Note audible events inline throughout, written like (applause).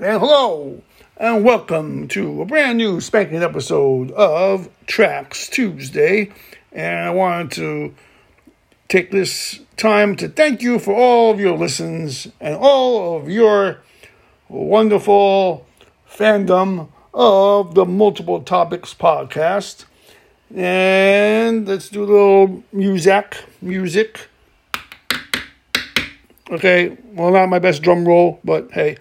And hello, and welcome to a brand new spanking episode of Tracks Tuesday. And I wanted to take this time to thank you for all of your listens and all of your wonderful fandom of the Multiple Topics podcast. And let's do a little music. Music. Okay, well, not my best drum roll, but hey.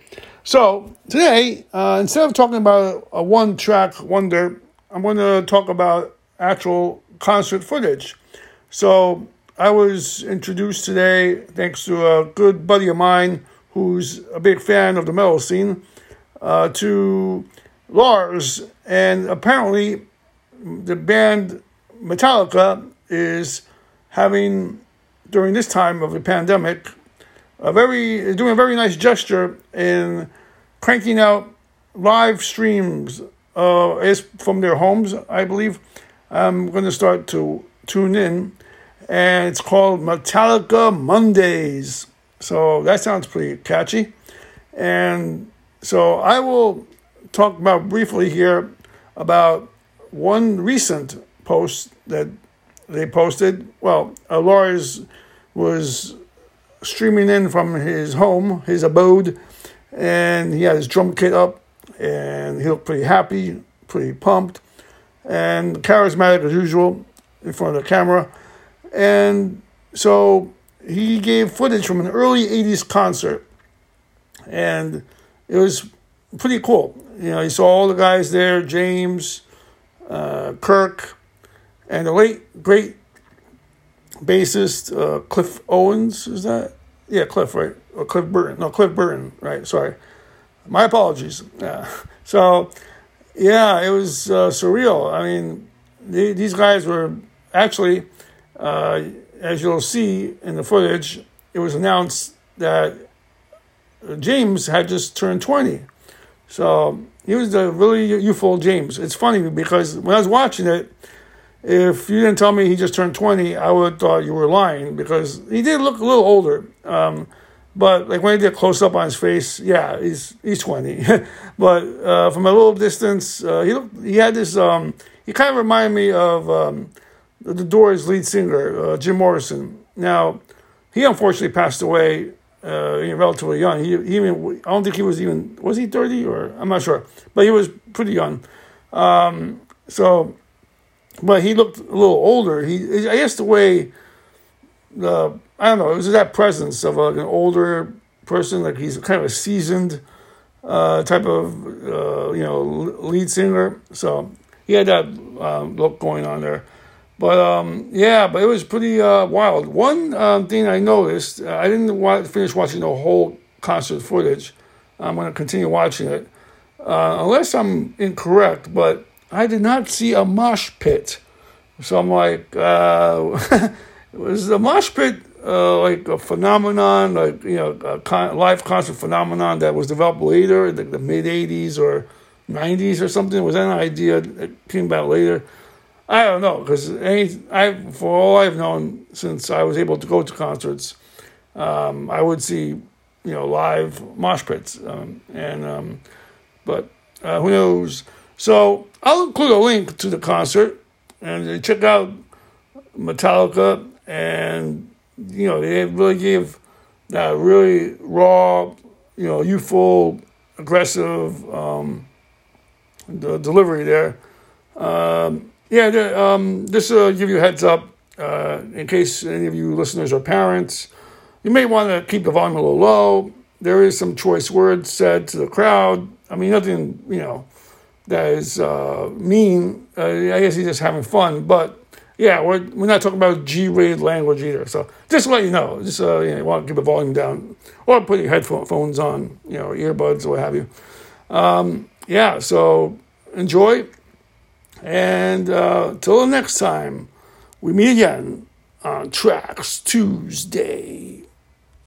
So today, uh, instead of talking about a one track wonder, I'm going to talk about actual concert footage. So I was introduced today, thanks to a good buddy of mine who's a big fan of the metal scene, uh, to Lars. And apparently, the band Metallica is having, during this time of the pandemic, a very doing a very nice gesture in cranking out live streams uh, from their homes, I believe. I'm going to start to tune in, and it's called Metallica Mondays. So that sounds pretty catchy, and so I will talk about briefly here about one recent post that they posted. Well, uh, Lars was streaming in from his home, his abode, and he had his drum kit up, and he looked pretty happy, pretty pumped, and charismatic as usual in front of the camera. And so he gave footage from an early 80s concert, and it was pretty cool. You know, he saw all the guys there James, uh, Kirk, and the late, great bassist uh, Cliff Owens. Is that? Yeah, Cliff, right? Or Cliff Burton. No, Cliff Burton, right? Sorry. My apologies. Yeah. (laughs) So, yeah, it was uh, surreal. I mean, they, these guys were actually, uh, as you'll see in the footage, it was announced that James had just turned 20. So he was a really youthful James. It's funny because when I was watching it, if you didn't tell me he just turned 20, I would have thought you were lying because he did look a little older. Um, but like when I did close up on his face, yeah, he's he's 20. (laughs) but uh, from a little distance, uh, he looked, he had this. Um, he kind of reminded me of um, the Doors lead singer uh, Jim Morrison. Now, he unfortunately passed away uh, relatively young. He, he even I don't think he was even was he 30 or I'm not sure, but he was pretty young. Um, so but he looked a little older. He, I guess, the way I don't know, it was that presence of like an older person, like he's kind of a seasoned uh, type of uh, you know lead singer. So he had that um, look going on there. But um, yeah, but it was pretty uh, wild. One um, thing I noticed, uh, I didn't want, finish watching the whole concert footage. I'm going to continue watching it, uh, unless I'm incorrect. But I did not see a mosh pit. So I'm like, uh, (laughs) was the mosh pit uh, like a phenomenon, like, you know, a con- live concert phenomenon that was developed later, like the mid 80s or 90s or something? Was that an idea that came about later? I don't know, because I, for all I've known since I was able to go to concerts, um, I would see, you know, live mosh pits. Um, and, um, but uh, who knows? So I'll include a link to the concert and check out Metallica. And, you know, they really gave that really raw, you know, youthful, aggressive um, the delivery there. Um, yeah, um, just to give you a heads up, uh, in case any of you listeners are parents, you may want to keep the volume a little low. There is some choice words said to the crowd. I mean, nothing, you know, that is uh, mean. Uh, I guess he's just having fun. But yeah, we're, we're not talking about G-rated language either. So just to let you know, just uh, you, know, you want to keep the volume down or put your headphones on, you know, earbuds or what have you. Um, yeah, so enjoy. And uh, till the next time, we meet again on Tracks Tuesday.